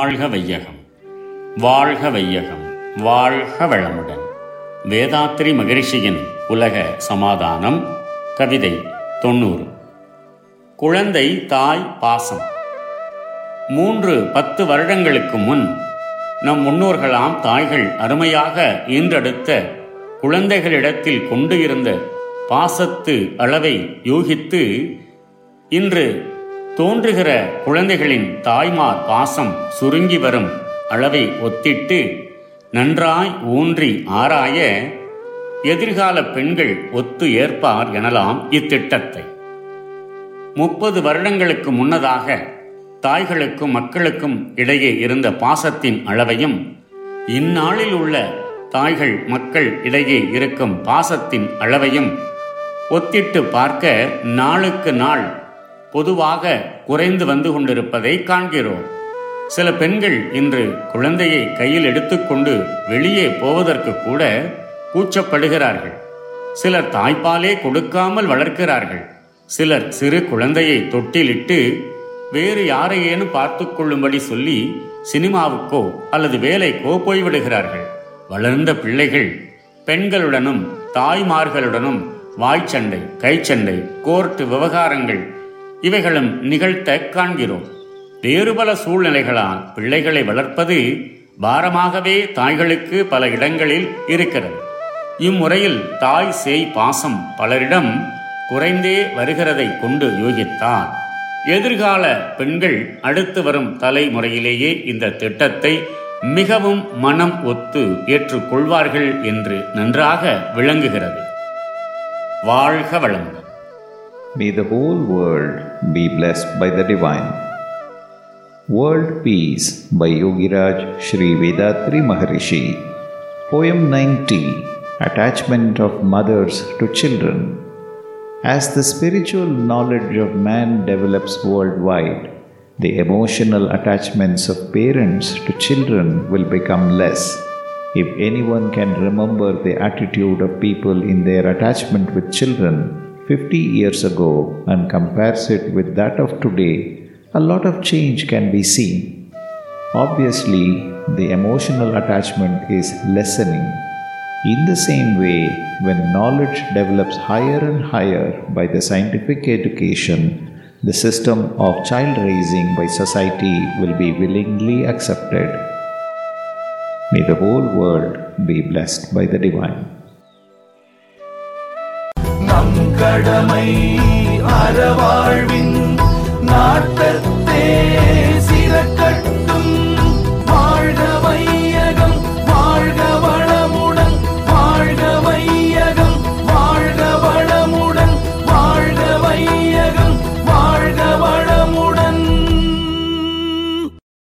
வாழ்க வையகம். வாழ்க வையகம். வாழ்க வளமுடன். வேதாத்ரி மகிழ்ச்சியின் உலக சமாதானம் கவிதை தொண்ணூறு. குழந்தை தாய் பாசம். மூன்று பத்து வருடங்களுக்கு முன் நம் முன்னோர்களாம் தாய்கள் அருமையாக ஈன்றெடுத்த குழந்தைகளிடத்தில் கொண்டு இருந்த பாசத்து அளவை யூகித்து இன்று தோன்றுகிற குழந்தைகளின் தாய்மார் பாசம் சுருங்கி வரும் அளவை ஒத்திட்டு நன்றாய் ஊன்றி ஆராய எதிர்கால பெண்கள் ஒத்து ஏற்பார் எனலாம் இத்திட்டத்தை. முப்பது வருடங்களுக்கு முன்னதாக தாய்களுக்கும் மக்களுக்கும் இடையே இருந்த பாசத்தின் அளவையும் இந்நாளில் உள்ள தாய்கள் மக்கள் இடையே இருக்கும் பாசத்தின் அளவையும் ஒத்திட்டு பார்க்க நாளுக்கு நாள் பொதுவாக குறைந்து வந்து கொண்டிருப்பதை காண்கிறோம். சில பெண்கள் இன்று குழந்தையை கையில் எடுத்துக்கொண்டு வெளியே போவதற்கு கூட கூச்சப்படுகிறார்கள். சிலர் தாய்ப்பாலே கொடுக்காமல் வளர்க்கிறார்கள். சிலர் சிறு குழந்தையை தொட்டிலிட்டு வேறு யாரையேனும் பார்த்து கொள்ளும்படி சொல்லி சினிமாவுக்கோ அல்லது வேலைக்கோ போய்விடுகிறார்கள். வளர்ந்த பிள்ளைகள் பெண்களுடனும் தாய்மார்களுடனும் வாய்ச்சண்டை கைச்சண்டை கோர்ட்டு விவகாரங்கள் இவைகளும் நிகழ்த்த காண்கிறோம். வேறு பல சூழ்நிலைகளால் பிள்ளைகளை வளர்ப்பது பாரமாகவே தாய்களுக்கு பல இடங்களில் இருக்கிறது. இம்முறையில் தாய் சேய் பாசம் பலரிடம் குறைந்தே வருகிறதை கொண்டு யோகித்தால் எதிர்கால பெண்கள் அடுத்து வரும் தலைமுறையிலேயே இந்த திட்டத்தை மிகவும் மனம் ஒத்து ஏற்றுக்கொள்வார்கள் என்று நன்றாக விளங்குகிறது. வாழ்க வளமுடன். May the whole world be blessed by the divine. World Peace by Yogiraj Sri Vedatri Maharishi. Poem 90 Attachment of Mothers to Children. As the spiritual knowledge of man develops worldwide, the emotional attachments of parents to children will become less. If anyone can remember the attitude of people in their attachment with children 50 years ago and compares it with that of today, a lot of change can be seen. Obviously, the emotional attachment is lessening. In the same way, when knowledge develops higher and higher by the scientific education, the system of child raising by society will be willingly accepted. May the whole world be blessed by the divine. கடமை அறவாழ்வி